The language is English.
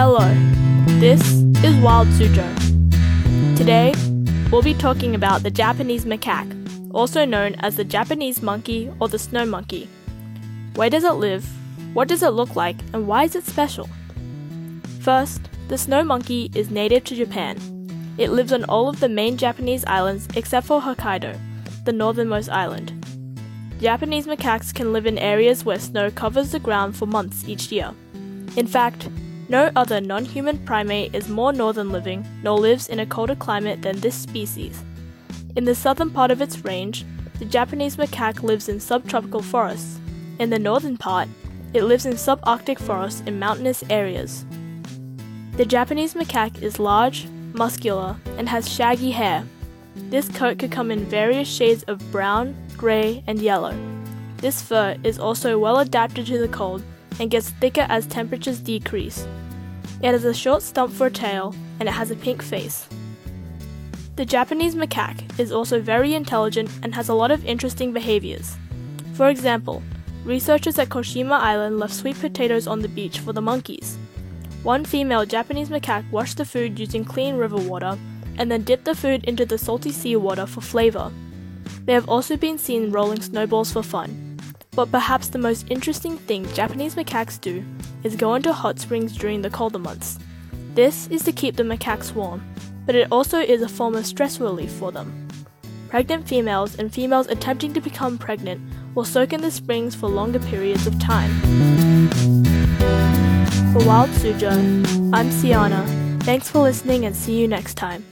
Hello, this is Wild Suzhou. Today, we'll be talking about the Japanese macaque, also known as the Japanese monkey or the snow monkey. Where does it live? What does it look like? And why is it special? First, the snow monkey is native to Japan. It lives on all of the main Japanese islands except for Hokkaido, the northernmost island. Japanese macaques can live in areas where snow covers the ground for months each year. In fact, no other non human primate is more northern living nor lives in a colder climate than this species. In the southern part of its range, the Japanese macaque lives in subtropical forests. In the northern part, it lives in subarctic forests in mountainous areas. The Japanese macaque is large, muscular, and has shaggy hair. This coat could come in various shades of brown, grey, and yellow. This fur is also well adapted to the cold and gets thicker as temperatures decrease. It has a short stump for a tail and it has a pink face. The Japanese macaque is also very intelligent and has a lot of interesting behaviors. For example, researchers at Koshima Island left sweet potatoes on the beach for the monkeys. One female Japanese macaque washed the food using clean river water and then dipped the food into the salty seawater for flavor. They have also been seen rolling snowballs for fun. But perhaps the most interesting thing Japanese macaques do is go into hot springs during the colder months. This is to keep the macaques warm, but it also is a form of stress relief for them. Pregnant females and females attempting to become pregnant will soak in the springs for longer periods of time. For Wild Suzhou, I'm Siana. Thanks for listening and see you next time.